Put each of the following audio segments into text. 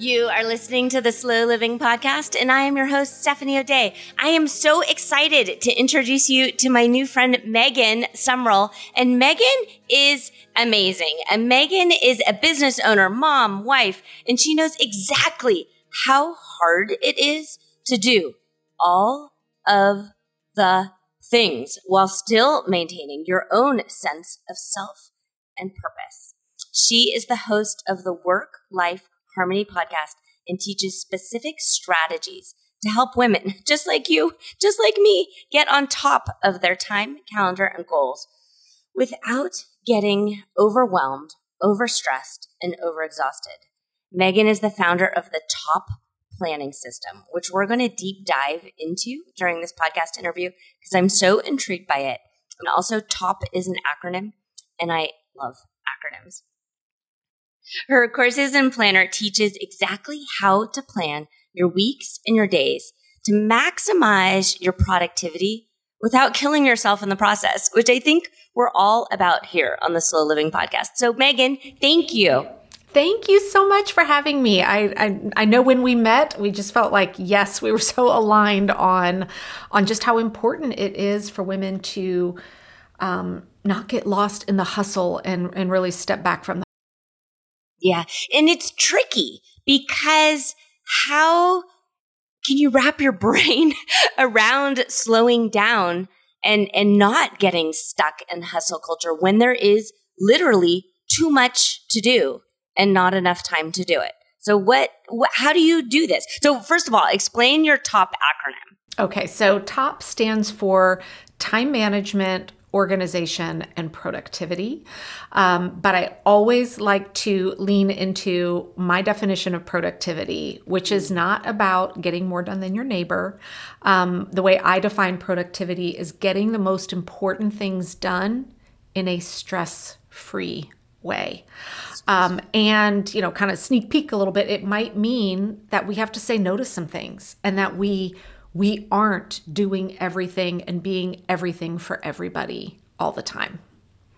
You are listening to the Slow Living Podcast, and I am your host, Stephanie O'Dea. I am so excited to introduce you to my new friend, Megan Sumrell. And Megan is amazing. And Megan is a business owner, mom, wife, and she knows exactly how hard it is to do all of the things while still maintaining your own sense of self and purpose. She is the host of the Work Life Harmony podcast and teaches specific strategies to help women just like you, just like me, get on top of their time, calendar, and goals without getting overwhelmed, overstressed, and overexhausted. Megan is the founder of the Top Planning System, which we're going to deep dive into during this podcast interview because I'm so intrigued by it. And also, TOP is an acronym, and I love acronyms. Her courses and planner teaches exactly how to plan your weeks and your days to maximize your productivity without killing yourself in the process, which I think we're all about here on the Slow Living Podcast. So, Megan, thank you. Thank you so much for having me. I, I, I know when we met, we just felt like yes, we were so aligned on on just how important it is for women to um, not get lost in the hustle and and really step back from yeah. And it's tricky because how can you wrap your brain around slowing down and, and not getting stuck in hustle culture when there is literally too much to do and not enough time to do it? So what, what how do you do this? So first of all, explain your top acronym. Okay, so TOP stands for time management, organization and productivity. Um, but I always like to lean into my definition of productivity, which is not about getting more done than your neighbor. Um, the way I define productivity is getting the most important things done in a stress free way. Um, and, you know, kind of sneak peek a little bit, it might mean that we have to say no to some things and that we we aren't doing everything and being everything for everybody all the time.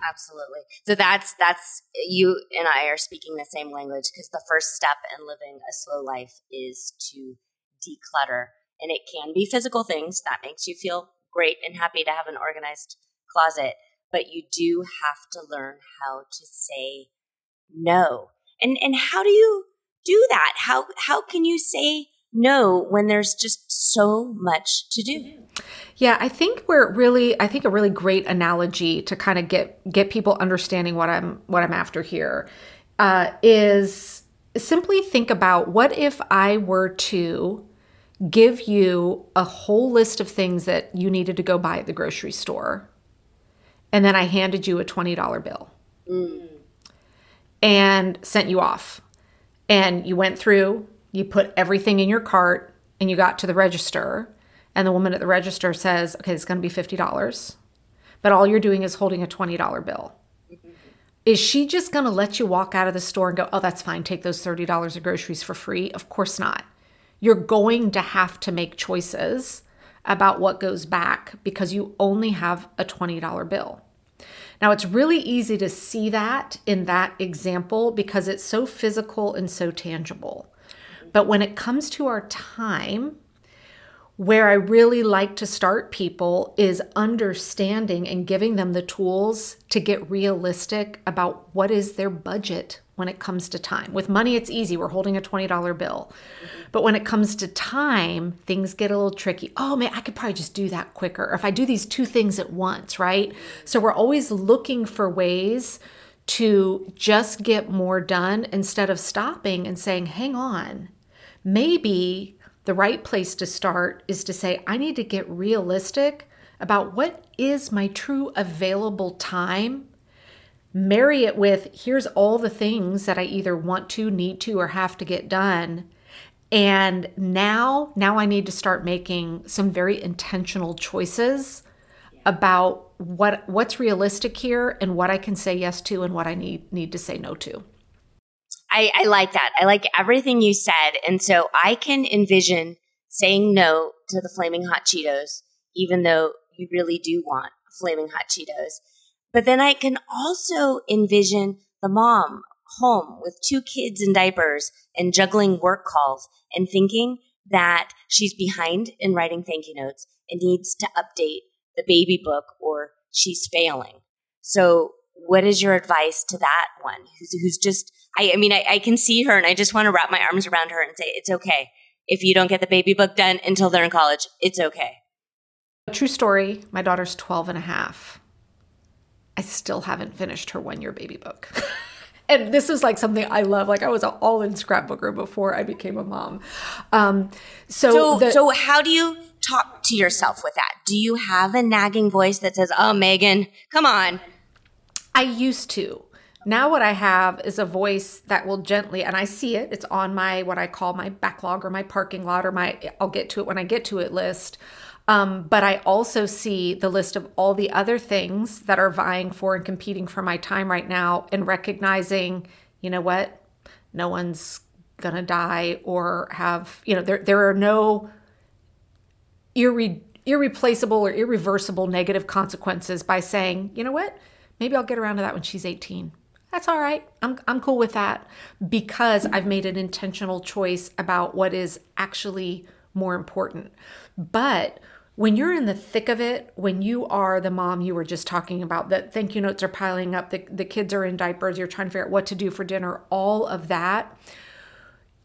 Absolutely. So that's that's you and I are speaking the same language because the first step in living a slow life is to declutter. And it can be physical things that makes you feel great and happy to have an organized closet, but you do have to learn how to say no. And and how do you do that? How how can you say no when there's just so much to do. Yeah, I think we're really I think a really great analogy to kind of get get people understanding what I'm what I'm after here uh, is simply think about what if I were to give you a whole list of things that you needed to go buy at the grocery store and then I handed you a $20 bill mm. and sent you off and you went through you put everything in your cart and you got to the register and the woman at the register says, okay, it's going to be $50, but all you're doing is holding a $20 bill. Is she just going to let you walk out of the store and go, oh, that's fine, take those $30 of groceries for free? Of course not. You're going to have to make choices about what goes back because you only have a $20 bill. Now, it's really easy to see that in that example because it's so physical and so tangible. But when it comes to our time, where I really like to start people is understanding and giving them the tools to get realistic about what is their budget when it comes to time. With money, it's easy. We're holding a $20 bill. But when it comes to time, things get a little tricky. Oh man, I could probably just do that quicker. Or if I do these two things at once, right? So we're always looking for ways to just get more done instead of stopping and saying, hang on, maybe the right place to start is to say, I need to get realistic about what is my true available time, marry it with here's all the things that I either want to, need to, or have to get done. And now, now I need to start making some very intentional choices about what what's realistic here and what I can say yes to and what I need need to say no to. I, I like that. I like everything you said. And so I can envision saying no to the flaming hot Cheetos, even though you really do want flaming hot Cheetos. But then I can also envision the mom home with two kids in diapers and juggling work calls and thinking that she's behind in writing thank you notes and needs to update the baby book or she's failing. So, what is your advice to that one who's, who's just, I, I mean, I, I can see her and I just want to wrap my arms around her and say, it's okay. If you don't get the baby book done until they're in college, it's okay. True story. My daughter's 12 and a half. I still haven't finished her one year baby book. and this is like something I love. Like I was all in scrapbooker before I became a mom. Um, so, so, the, so how do you talk to yourself with that? Do you have a nagging voice that says, "Oh, Megan, come on"? I used to. Now what I have is a voice that will gently, and I see it. It's on my what I call my backlog or my parking lot or my I'll get to it when I get to it list. Um, but I also see the list of all the other things that are vying for and competing for my time right now and recognizing, you know what, no one's gonna die or have, you know, there there are no irre- irreplaceable or irreversible negative consequences by saying, you know what, maybe I'll get around to that when she's 18. That's all right. I'm, I'm cool with that because I've made an intentional choice about what is actually more important. But when you're in the thick of it, when you are the mom you were just talking about, that thank you notes are piling up, the, the kids are in diapers, you're trying to figure out what to do for dinner, all of that.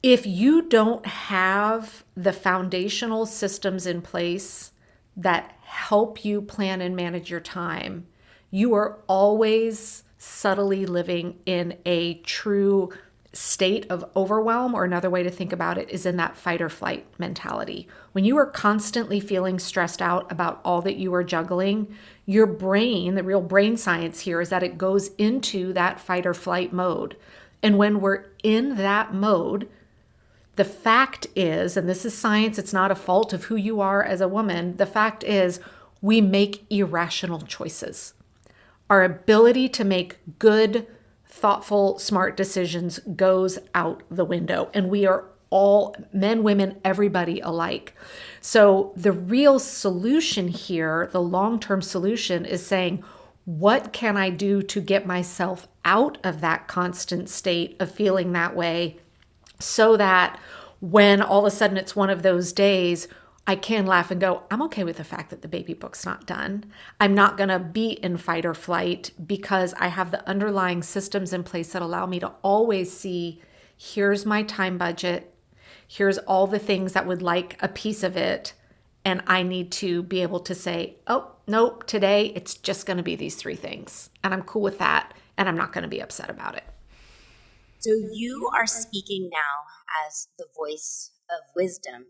If you don't have the foundational systems in place that help you plan and manage your time, you are always subtly living in a true state of overwhelm, or another way to think about it is in that fight or flight mentality. When you are constantly feeling stressed out about all that you are juggling, your brain, the real brain science here is that it goes into that fight or flight mode. And when we're in that mode, the fact is, and this is science, it's not a fault of who you are as a woman, the fact is, we make irrational choices. Our ability to make good, thoughtful, smart decisions goes out the window. And we are all men, women, everybody alike. So the real solution here, the long term solution, is saying, what can I do to get myself out of that constant state of feeling that way so that when all of a sudden it's one of those days I can laugh and go, I'm okay with the fact that the baby book's not done. I'm not going to be in fight or flight because I have the underlying systems in place that allow me to always see here's my time budget, here's all the things that would like a piece of it. And I need to be able to say, oh, nope, today it's just going to be these three things. And I'm cool with that. And I'm not going to be upset about it. So you are speaking now as the voice of wisdom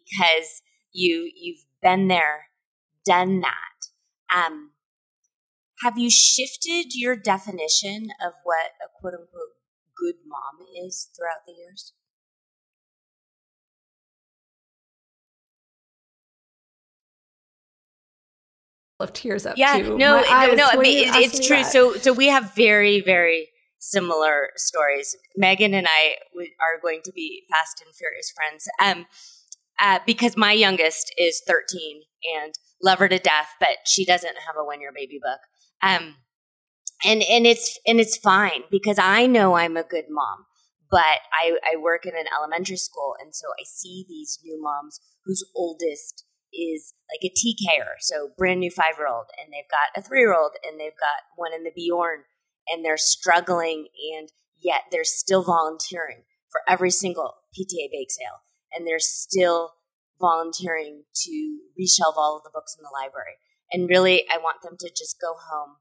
because you you've been there, done that. Um, have you shifted your definition of what a quote unquote good mom is throughout the years? of tears up yeah too. no no no it, it's true that. so so we have very very similar stories megan and i are going to be fast and furious friends um uh, because my youngest is 13 and love her to death, but she doesn't have a one year baby book. Um, and and it's and it's fine because I know I'm a good mom, but I, I work in an elementary school, and so I see these new moms whose oldest is like a TKer, so brand new five year old, and they've got a three year old, and they've got one in the Bjorn, and they're struggling, and yet they're still volunteering for every single PTA bake sale and they're still volunteering to reshelve all of the books in the library. And really, I want them to just go home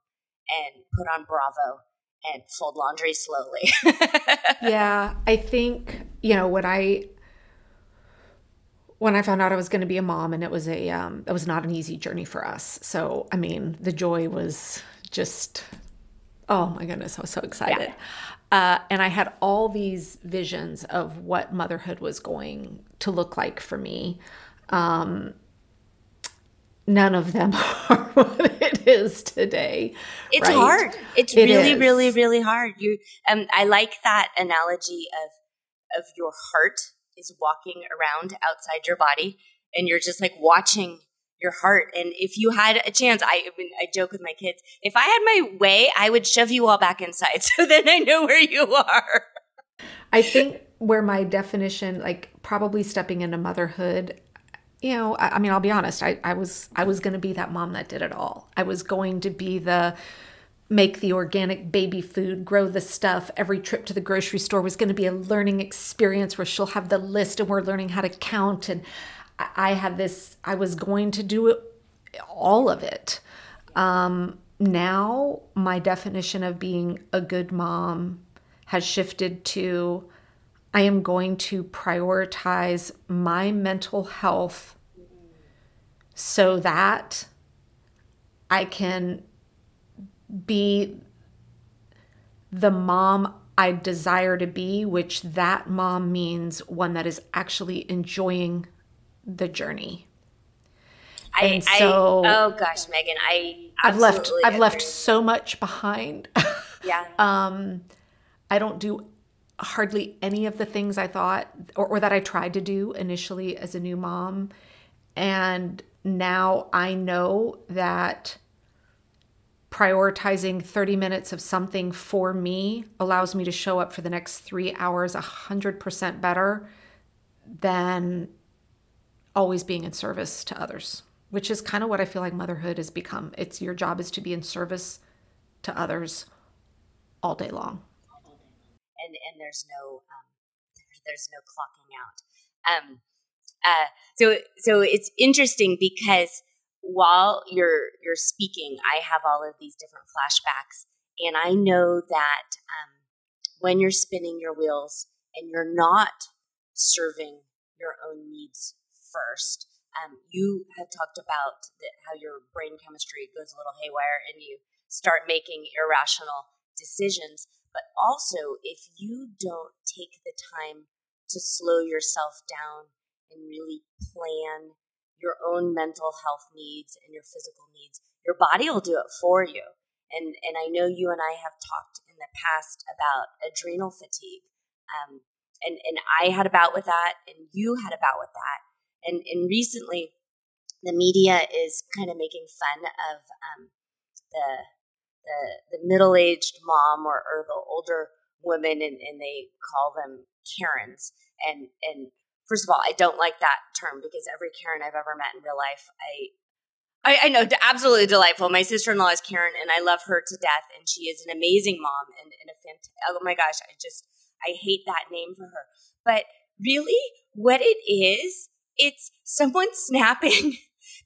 and put on Bravo and fold laundry slowly. yeah, I think, you know, when I when I found out I was going to be a mom, and it was a um, it was not an easy journey for us. So I mean, the joy was just oh my goodness, I was so excited. Yeah. Uh, and I had all these visions of what motherhood was going to look like for me. Um, none of them are what it is today. It's right? hard. It's it really, is. really, really hard. You, um, I like that analogy of of your heart is walking around outside your body and you're just like watching your heart. And if you had a chance, I, I, mean, I joke with my kids, if I had my way, I would shove you all back inside so then I know where you are. I think where my definition, like probably stepping into motherhood, you know, I, I mean, I'll be honest, I, I was I was gonna be that mom that did it all. I was going to be the make the organic baby food, grow the stuff. Every trip to the grocery store was going to be a learning experience where she'll have the list and we're learning how to count. And I had this, I was going to do it, all of it. Um, now, my definition of being a good mom has shifted to I am going to prioritize my mental health so that I can be the mom I desire to be, which that mom means one that is actually enjoying the journey. I, and so, I, oh gosh, Megan, I I've left I've agree. left so much behind. Yeah. um, I don't do hardly any of the things I thought or, or that I tried to do initially as a new mom, and now I know that prioritizing 30 minutes of something for me allows me to show up for the next three hours 100% better than always being in service to others, which is kind of what I feel like motherhood has become. It's your job is to be in service to others all day long. And, and there's no um, there's no clocking out. Um, uh, so so it's interesting because while you're you're speaking, I have all of these different flashbacks, and I know that um, when you're spinning your wheels and you're not serving your own needs first, um, you had talked about the, how your brain chemistry goes a little haywire and you start making irrational decisions. But also, if you don't take the time to slow yourself down and really plan your own mental health needs and your physical needs, your body will do it for you. And and I know you and I have talked in the past about adrenal fatigue. Um, and and I had a bout with that, and you had a bout with that. And and recently, the media is kind of making fun of um, the the the middle aged mom or, or the older women, and, and they call them Karens. And and first of all, I don't like that term because every Karen I've ever met in real life, I I, I know, absolutely delightful. My sister in law is Karen, and I love her to death, and she is an amazing mom and, and a fantastic. Oh my gosh, I just I hate that name for her. But really, what it is, it's someone snapping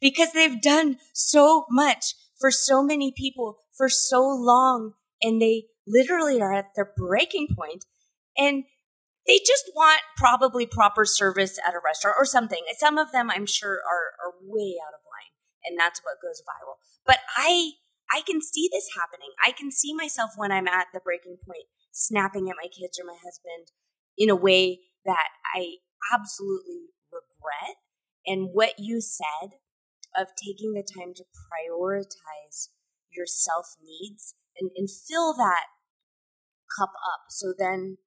because they've done so much for so many people for so long, and they literally are at their breaking point, and they just want probably proper service at a restaurant or something. Some of them, I'm sure, are, are way out of line, and that's what goes viral. But I, I can see this happening. I can see myself when I'm at the breaking point, snapping at my kids or my husband in a way that I absolutely. And what you said of taking the time to prioritize your self needs and, and fill that cup up so then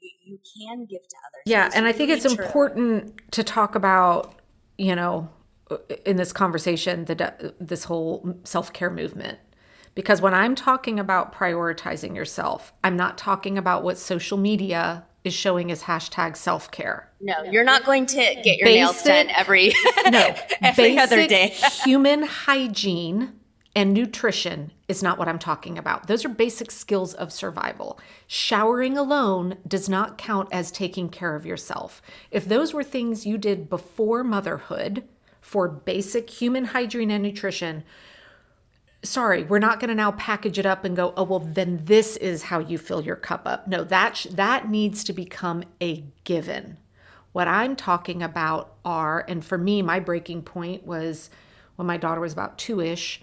you, you can give to others. Yeah, and I think it's true. important to talk about, you know, in this conversation, the this whole self care movement. Because when I'm talking about prioritizing yourself, I'm not talking about what social media is showing as hashtag self care. No, you're not going to get your basic, nails done every no every other day. human hygiene and nutrition is not what I'm talking about. Those are basic skills of survival. Showering alone does not count as taking care of yourself. If those were things you did before motherhood for basic human hygiene and nutrition, sorry, we're not going to now package it up and go, "Oh, well then this is how you fill your cup up." No, that sh- that needs to become a given. What I'm talking about are, and for me, my breaking point was when my daughter was about two ish,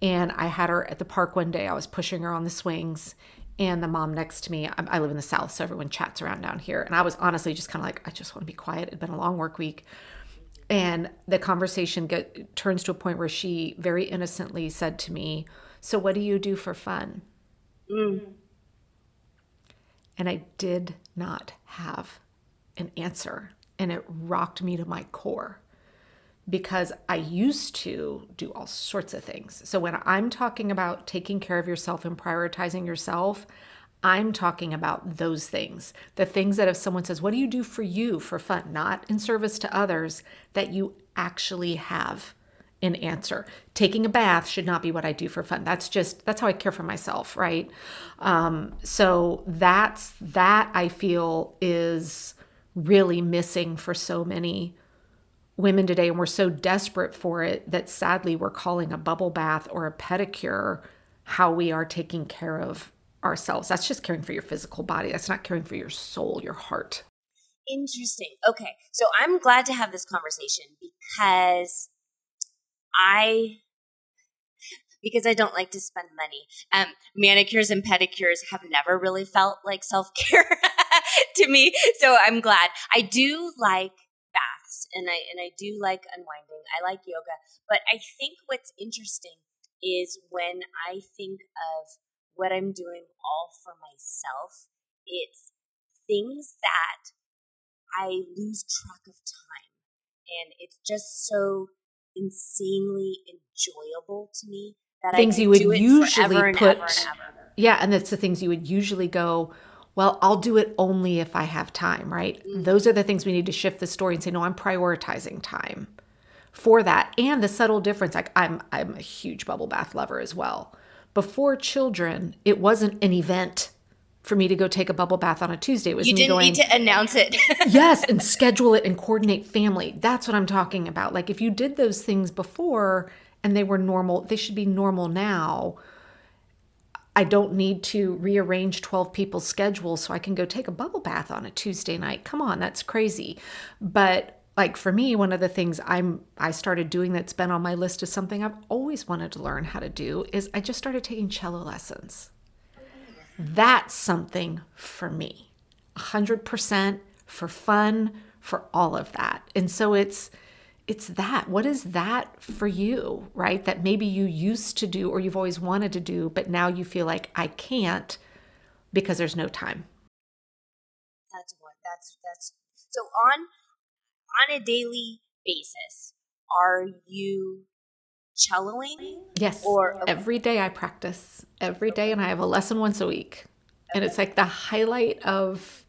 and I had her at the park one day. I was pushing her on the swings, and the mom next to me, I, I live in the South, so everyone chats around down here. And I was honestly just kind of like, I just want to be quiet. It'd been a long work week. And the conversation get, turns to a point where she very innocently said to me, So, what do you do for fun? Mm. And I did not have an answer. And it rocked me to my core because I used to do all sorts of things. So when I'm talking about taking care of yourself and prioritizing yourself, I'm talking about those things. The things that if someone says, What do you do for you for fun? Not in service to others, that you actually have an answer. Taking a bath should not be what I do for fun. That's just that's how I care for myself, right? Um, so that's that I feel is really missing for so many women today, and we're so desperate for it that sadly we're calling a bubble bath or a pedicure how we are taking care of ourselves. That's just caring for your physical body. That's not caring for your soul, your heart. Interesting. Okay. So I'm glad to have this conversation because I because I don't like to spend money. Um, manicures and pedicures have never really felt like self care to me, so I'm glad. I do like baths, and I and I do like unwinding. I like yoga, but I think what's interesting is when I think of what I'm doing all for myself, it's things that I lose track of time, and it's just so insanely enjoyable to me that things you would usually put yeah and that's the things you would usually go well i'll do it only if i have time right? Mm-hmm. those are the things we need to shift the story and say no i'm prioritizing time for that. And the subtle difference like i'm i'm a huge bubble bath lover as well before children it wasn't an event for me to go take a bubble bath on a Tuesday. It was you didn't going, need to announce it. yes, and schedule it and coordinate family. That's what I'm talking about. Like if you did those things before and they were normal, they should be normal now. I don't need to rearrange 12 people's schedules so I can go take a bubble bath on a Tuesday night. Come on, that's crazy. But like for me, one of the things I'm I started doing that's been on my list is something I've always wanted to learn how to do is I just started taking cello lessons. That's something for me. 100% for fun, for all of that. And so it's it's that. What is that for you, right? That maybe you used to do or you've always wanted to do, but now you feel like I can't because there's no time. That's what that's that's so on on a daily basis, are you celloing? Yes. Or every day I practice every day, and I have a lesson once a week, and it's like the highlight of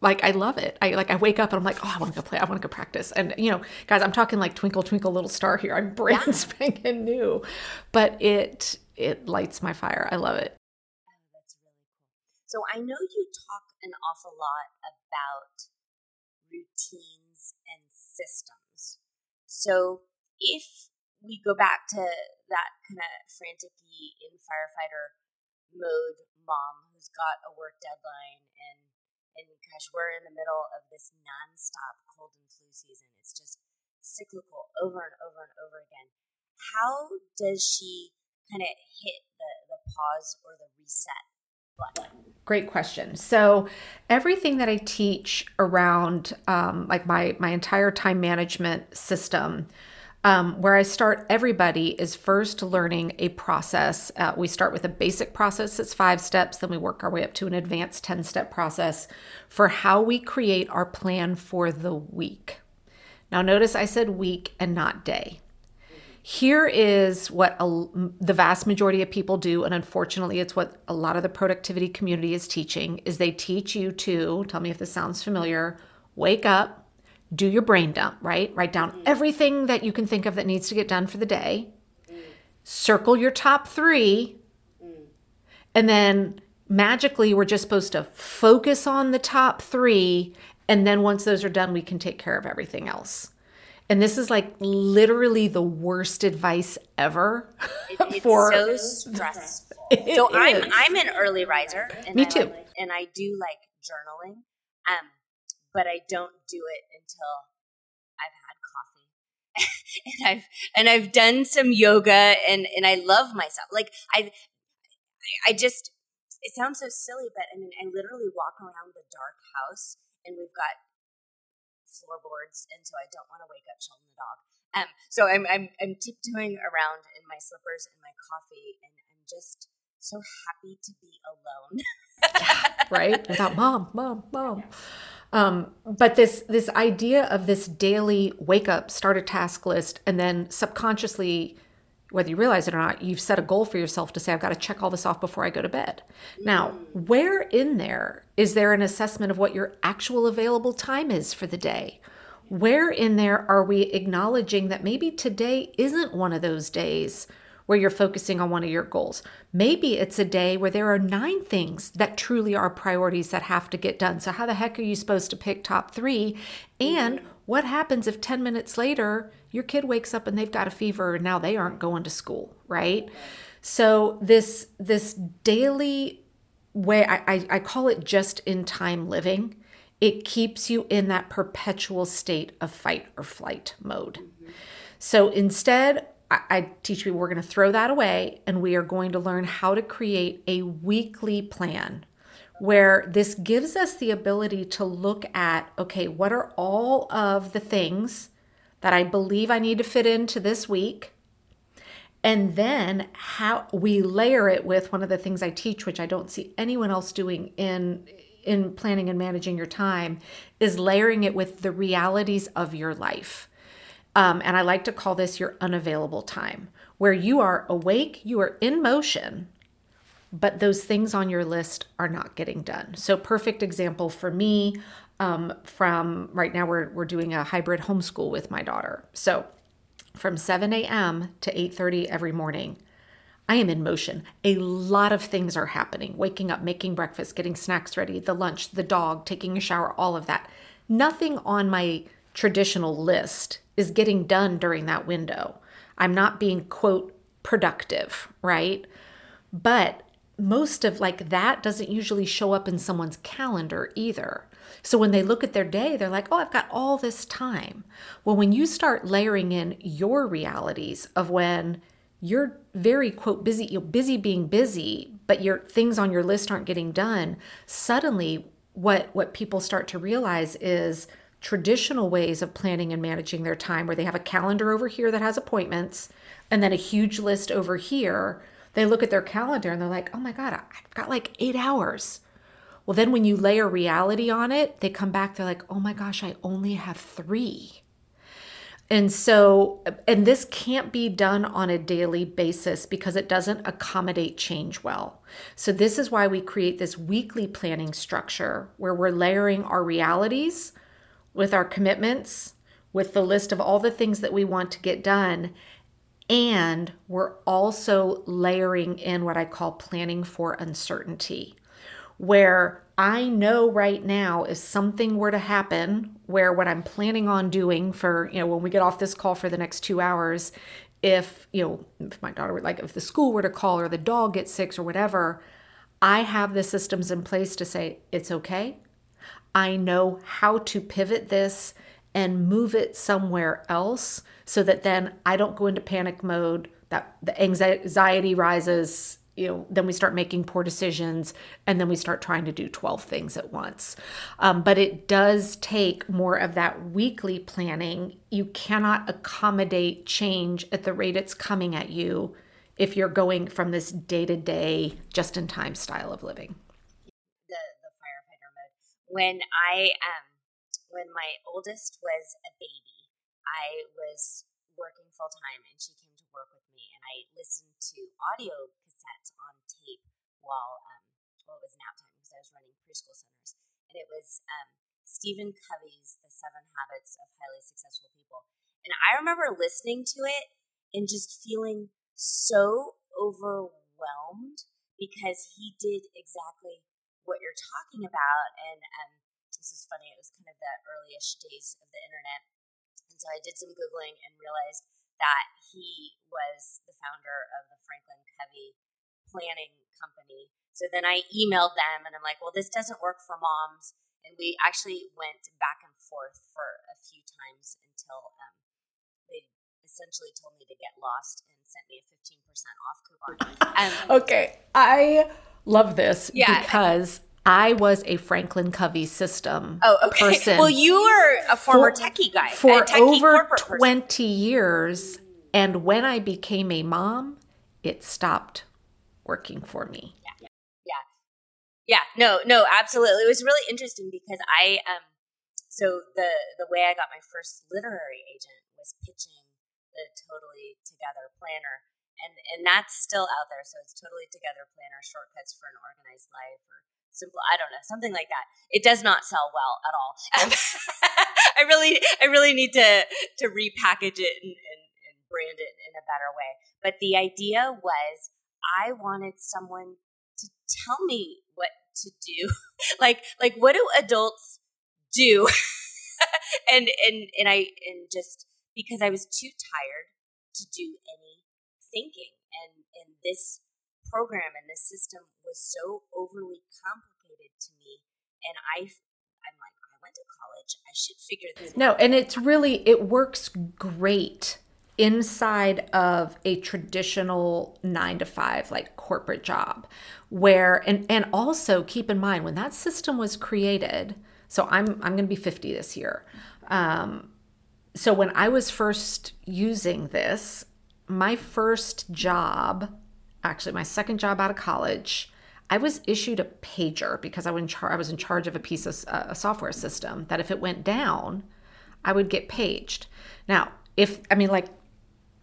like I love it. I like I wake up and I'm like, oh, I want to go play. I want to go practice. And you know, guys, I'm talking like twinkle twinkle little star here. I'm brand yeah. spanking new, but it it lights my fire. I love it. Oh, that's really cool. So I know you talk an awful lot about routines and systems. So if we go back to that kind of frantic in firefighter mode mom who's got a work deadline and and gosh we're in the middle of this nonstop cold and flu season it's just cyclical over and over and over again how does she kind of hit the the pause or the reset great question so everything that i teach around um, like my my entire time management system um, where I start everybody is first learning a process. Uh, we start with a basic process that's five steps, then we work our way up to an advanced 10 step process for how we create our plan for the week. Now, notice I said week and not day. Here is what a, the vast majority of people do, and unfortunately, it's what a lot of the productivity community is teaching. Is they teach you to tell me if this sounds familiar. Wake up, do your brain dump, right? Write down mm. everything that you can think of that needs to get done for the day. Mm. Circle your top three. Mm. And then magically, we're just supposed to focus on the top three. And then once those are done, we can take care of everything else. And this is like literally the worst advice ever it, for so stressful. So is. I'm I'm an early riser. Me too. Like, and I do like journaling. Um, but I don't do it until I've had coffee. and I've and I've done some yoga and and I love myself. Like I I just it sounds so silly, but I mean I literally walk around the dark house and we've got floorboards and so I don't want to wake up Sheldon the dog. Um so I'm I'm I'm tiptoeing around in my slippers and my coffee and I'm just so happy to be alone. yeah, right? Without mom, mom, mom. Um, but this this idea of this daily wake up, start a task list, and then subconsciously, whether you realize it or not, you've set a goal for yourself to say, I've got to check all this off before I go to bed. Now, where in there is there an assessment of what your actual available time is for the day? Where in there are we acknowledging that maybe today isn't one of those days where you're focusing on one of your goals. Maybe it's a day where there are nine things that truly are priorities that have to get done. So, how the heck are you supposed to pick top three? And what happens if 10 minutes later your kid wakes up and they've got a fever and now they aren't going to school, right? So, this, this daily way, I, I, I call it just in time living it keeps you in that perpetual state of fight or flight mode. So instead I, teach people we're going to throw that away and we are going to learn how to create a weekly plan where this gives us the ability to look at okay, what are all of the things that I believe I need to fit into this week? And then how we layer it with one of the things I teach, which I don't see anyone else doing in in planning and managing your time, is layering it with the realities of your life. Um, and I like to call this your unavailable time, where you are awake, you are in motion, but those things on your list are not getting done. So, perfect example for me um, from right now, we're, we're doing a hybrid homeschool with my daughter. So, from 7 a.m. to 8:30 every morning, I am in motion. A lot of things are happening. Waking up, making breakfast, getting snacks ready, the lunch, the dog, taking a shower, all of that. Nothing on my traditional list is getting done during that window. I'm not being, quote, productive, right? But most of like that doesn't usually show up in someone's calendar either. So when they look at their day, they're like, oh, I've got all this time. Well, when you start layering in your realities of when you're very quote busy you're busy being busy but your things on your list aren't getting done suddenly what what people start to realize is traditional ways of planning and managing their time where they have a calendar over here that has appointments and then a huge list over here they look at their calendar and they're like oh my god i've got like eight hours well then when you layer reality on it they come back they're like oh my gosh i only have three and so, and this can't be done on a daily basis because it doesn't accommodate change well. So, this is why we create this weekly planning structure where we're layering our realities with our commitments, with the list of all the things that we want to get done. And we're also layering in what I call planning for uncertainty, where I know right now if something were to happen where what I'm planning on doing for, you know, when we get off this call for the next two hours, if, you know, if my daughter would like, if the school were to call or the dog gets sick or whatever, I have the systems in place to say, it's okay. I know how to pivot this and move it somewhere else so that then I don't go into panic mode, that the anxiety rises, you know, then we start making poor decisions and then we start trying to do 12 things at once. Um, but it does take more of that weekly planning. You cannot accommodate change at the rate it's coming at you if you're going from this day to day, just in time style of living The, the firefighter mode. when I um when my oldest was a baby, I was working full time and she came to work with me and I listened to audio cassettes on tape while um well it was nap time because I was running preschool centers and it was um Stephen Covey's The Seven Habits of Highly Successful People. And I remember listening to it and just feeling so overwhelmed because he did exactly what you're talking about. And um, this is funny, it was kind of the earlyish days of the internet. And so I did some Googling and realized that he was the founder of the Franklin Covey planning company. So then I emailed them and I'm like, well, this doesn't work for moms. and we actually went back and forth for a few times until um, they essentially told me to get lost and sent me a 15% off coupon. Um, okay. I love this yeah. because I was a Franklin Covey system oh, okay. person. Well, you were a former for, techie guy for techie over 20 person. years. And when I became a mom, it stopped working for me. Yeah. Yeah. Yeah. No, no, absolutely. It was really interesting because I, um, so the, the way I got my first literary agent was pitching the Totally Together planner. And, and that's still out there. So it's Totally Together planner, shortcuts for an organized life or simple i don't know something like that. It does not sell well at all. I really i really need to to repackage it and, and, and brand it in a better way. But the idea was i wanted someone to tell me what to do. Like like what do adults do? And and and i and just because i was too tired to do any thinking and and this program and this system was so overly complicated to me and i i'm like i went to college i should figure this out. no out. and it's really it works great inside of a traditional 9 to 5 like corporate job where and and also keep in mind when that system was created so i'm i'm going to be 50 this year um so when i was first using this my first job actually my second job out of college, I was issued a pager because I was in, char- I was in charge of a piece of uh, a software system that if it went down, I would get paged. Now, if I mean like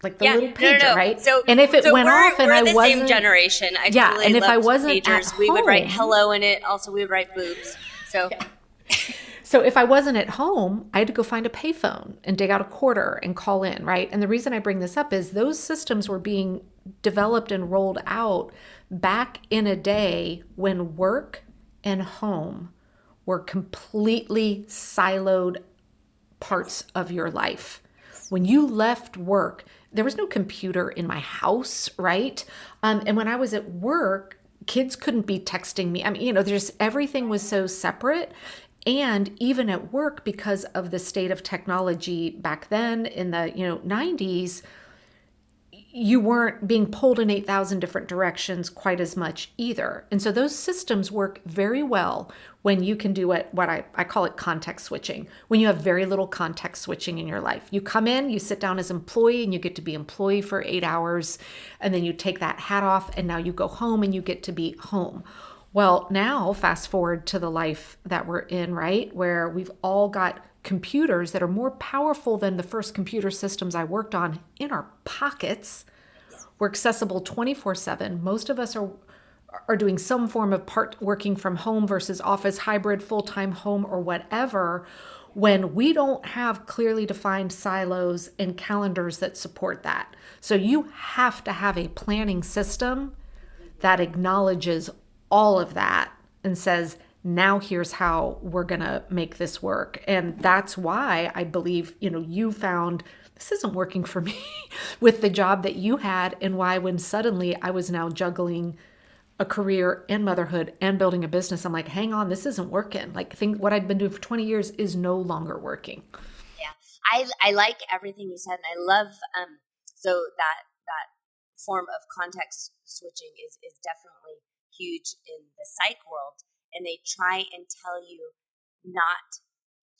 like the yeah, little pager, no, no, no. right? So, and if it so went off and I wasn't same generation, I yeah, and if I wasn't pagers, we home, would write hello in it. Also, we would write boobs. So. Yeah. So if I wasn't at home, I had to go find a payphone and dig out a quarter and call in, right? And the reason I bring this up is those systems were being developed and rolled out back in a day when work and home were completely siloed parts of your life. When you left work, there was no computer in my house, right? Um, and when I was at work, kids couldn't be texting me. I mean, you know, there's everything was so separate. And even at work, because of the state of technology back then in the you know 90s, you weren't being pulled in 8,000 different directions quite as much either. And so those systems work very well when you can do it, what I, I call it context switching, when you have very little context switching in your life. You come in, you sit down as employee, and you get to be employee for eight hours, and then you take that hat off, and now you go home and you get to be home. Well, now fast forward to the life that we're in, right? Where we've all got computers that are more powerful than the first computer systems I worked on in our pockets. We're accessible 24/7. Most of us are are doing some form of part working from home versus office hybrid full-time home or whatever when we don't have clearly defined silos and calendars that support that. So you have to have a planning system that acknowledges all of that and says, now here's how we're going to make this work. And that's why I believe, you know, you found this isn't working for me with the job that you had and why when suddenly I was now juggling a career and motherhood and building a business, I'm like, hang on, this isn't working. Like think what I'd been doing for 20 years is no longer working. Yeah. I I like everything you said and I love um so that that form of context switching is is definitely huge in the psych world and they try and tell you not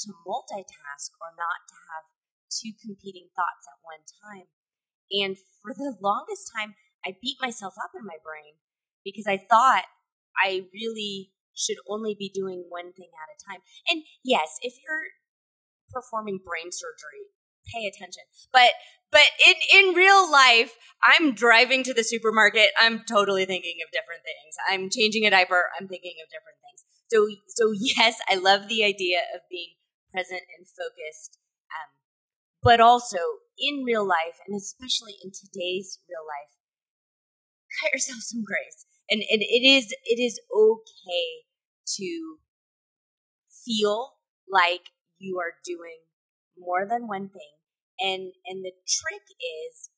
to multitask or not to have two competing thoughts at one time. And for the longest time, I beat myself up in my brain because I thought I really should only be doing one thing at a time. And yes, if you're performing brain surgery, pay attention. But but in in real life, I'm driving to the supermarket. I'm totally thinking of different things. I'm changing a diaper. I'm thinking of different things. So so yes, I love the idea of being present and focused. Um, but also in real life, and especially in today's real life, cut yourself some grace. And, and it is it is okay to feel like you are doing more than one thing and and the trick is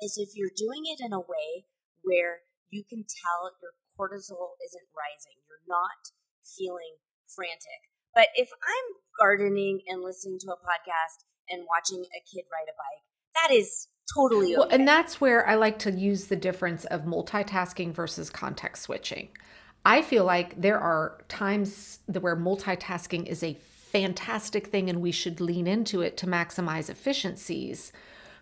is if you're doing it in a way where you can tell your cortisol isn't rising you're not feeling frantic But if I'm gardening and listening to a podcast and watching a kid ride a bike, that is totally okay. Well, and that's where I like to use the difference of multitasking versus context switching. I feel like there are times where multitasking is a fantastic thing and we should lean into it to maximize efficiencies.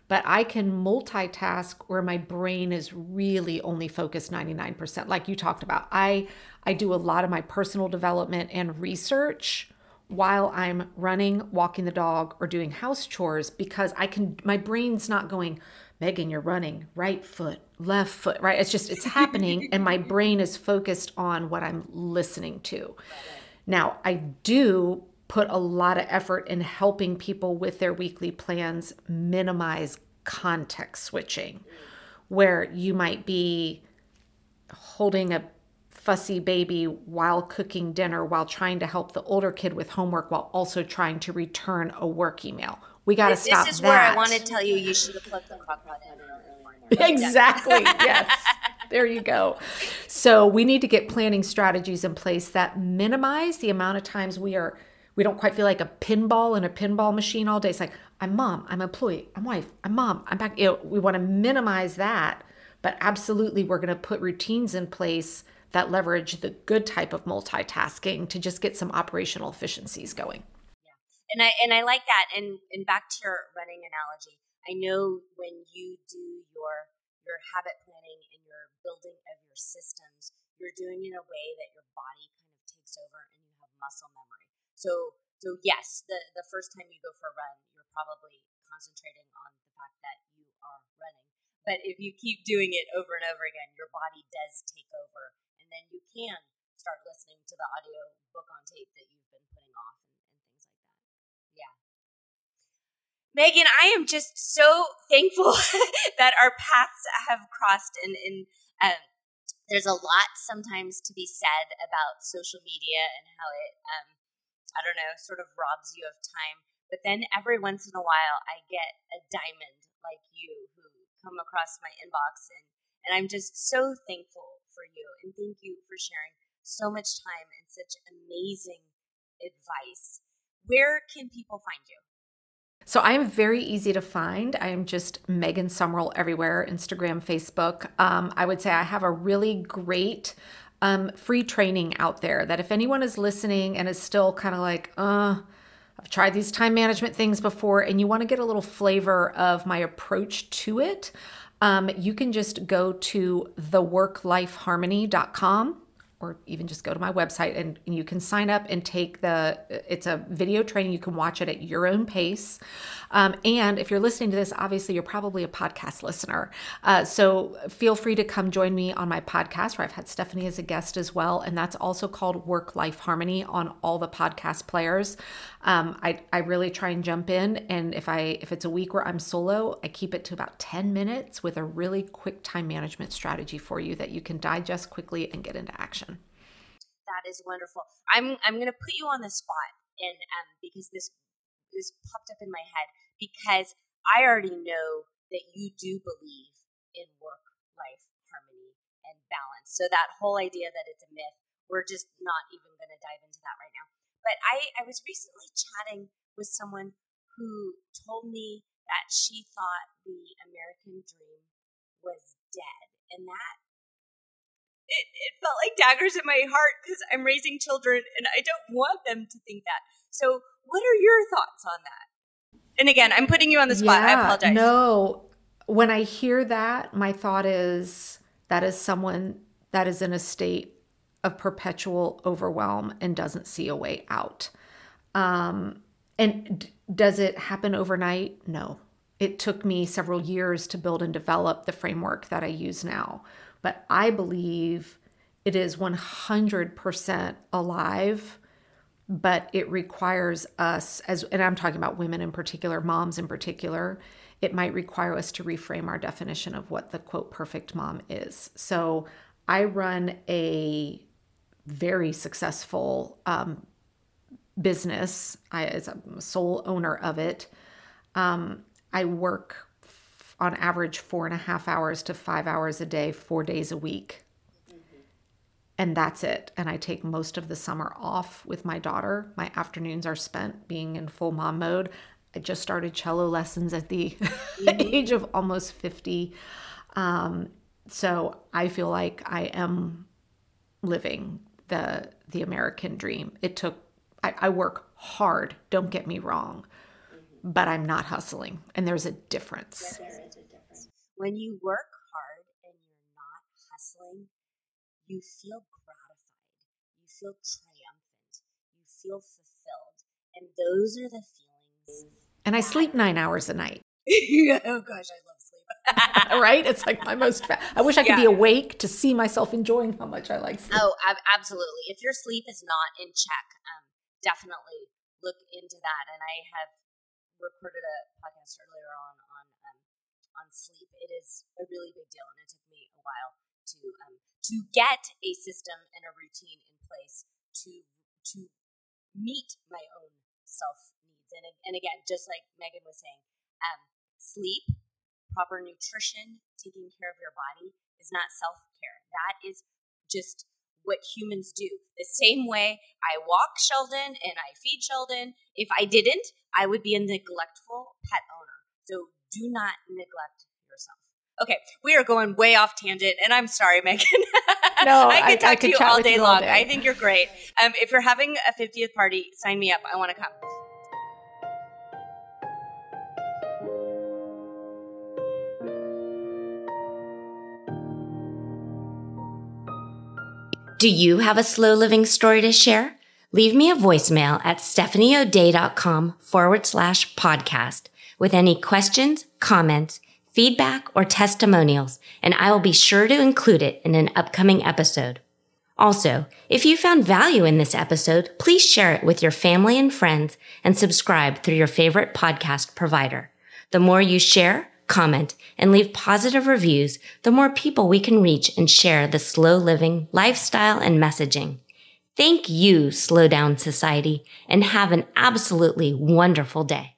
But I can multitask where my brain is really only focused 99%. Like you talked about, I I do a lot of my personal development and research while I'm running, walking the dog, or doing house chores because I can, my brain's not going, Megan, you're running, right foot, left foot, right? It's just, it's happening. and my brain is focused on what I'm listening to. Now, I do put a lot of effort in helping people with their weekly plans minimize context switching, where you might be holding a fussy baby while cooking dinner, while trying to help the older kid with homework, while also trying to return a work email. We got to stop. that. This is that. where I want to tell you you should have put the crock pot. Exactly. yes. There you go. So we need to get planning strategies in place that minimize the amount of times we are we don't quite feel like a pinball in a pinball machine all day. It's like I'm mom, I'm employee, I'm wife, I'm mom, I'm back. You know, we want to minimize that, but absolutely we're going to put routines in place that leverage the good type of multitasking to just get some operational efficiencies going. Yeah. And I and I like that. And and back to your running analogy, I know when you do your your habit planning and your building of your systems, you're doing it in a way that your body kind of takes over and you have muscle memory. So so yes, the the first time you go for a run, you're probably concentrating on the fact that you are running. But if you keep doing it over and over again, your body does take over and then you can start listening to the audio book on tape that you've been putting off and, and things like that. Yeah. Megan, I am just so thankful that our paths have crossed and, and um, there's a lot sometimes to be said about social media and how it, um, I don't know, sort of robs you of time. But then every once in a while, I get a diamond like you who come across my inbox, and, and I'm just so thankful for you. And thank you for sharing so much time and such amazing advice. Where can people find you? So I am very easy to find. I am just Megan Sumrell everywhere Instagram, Facebook. Um, I would say I have a really great um, free training out there that if anyone is listening and is still kind of like, uh, I've tried these time management things before, and you want to get a little flavor of my approach to it, um, you can just go to theworklifeharmony.com or even just go to my website and, and, you can sign up and take the it's a video training. You can watch it at your own pace. Um, and if you're listening to this obviously you're probably a podcast listener. Uh, so feel free to come join me on my podcast where i've had stephanie as a guest as well. And that's also called work life harmony on all the podcast players. Um, I, I really try and jump in. And if i if it's a week where i'm solo i keep it to about 10 minutes with a really quick time management strategy for you that you can digest quickly and get into action that is wonderful i'm i'm going to put you on the spot and um, because this this popped up in my head because i already know that you do believe in work life harmony and balance so that whole idea that it's a myth we're just not even going to dive into that right now but I, I was recently chatting with someone who told me that she thought the American dream was dead. And that it, it felt like daggers in my heart because I'm raising children and I don't want them to think that. So, what are your thoughts on that? And again, I'm putting you on the spot. Yeah, I apologize. No, when I hear that, my thought is that is someone that is in a state of perpetual overwhelm and doesn't see a way out. Um, and d- does it happen overnight? No. It took me several years to build and develop the framework that I use now. But I believe it is 100% alive, but it requires us, as, and I'm talking about women in particular, moms in particular, it might require us to reframe our definition of what the quote perfect mom is. So I run a very successful um, business. I, as a sole owner of it, um, I work on average four and a half hours to five hours a day, four days a week. and that's it. And I take most of the summer off with my daughter. My afternoons are spent being in full mom mode. I just started cello lessons at the mm-hmm. age of almost 50. Um, so I feel like I am living the the American dream. It took I, I work hard, don't get me wrong, mm-hmm. but I'm not hustling. And there's a difference. there a difference. When you work hard and you're not hustling, you feel gratified, you feel triumphant, you feel fulfilled. And those are the feelings. And I sleep nine hours a night. oh gosh, I love sleep. right? It's like my most. Fa- I wish I could yeah. be awake to see myself enjoying how much I like sleep. Oh, ab- absolutely. If your sleep is not in check, um, definitely look into that. And I have recorded a podcast earlier on on sleep. It is a really big deal, and it took me a while to um, to get a system and a routine in place to to meet my own self needs. And and again, just like Megan was saying, um, sleep, proper nutrition, taking care of your body is not self care. That is just what humans do. The same way I walk Sheldon and I feed Sheldon. If I didn't, I would be a neglectful pet owner. So do not neglect yourself. Okay, we are going way off tangent, and I'm sorry, Megan. No, I could talk I to you all day long. Day. I think you're great. Um, if you're having a 50th party, sign me up. I want to come. Do you have a slow living story to share? Leave me a voicemail at stephanieodea.com forward slash podcast with any questions, comments, feedback, or testimonials, and I will be sure to include it in an upcoming episode. Also, if you found value in this episode, please share it with your family and friends and subscribe through your favorite podcast provider. The more you share, comment, and leave positive reviews, the more people we can reach and share the slow living lifestyle and messaging. Thank you, Slow Down Society, and have an absolutely wonderful day.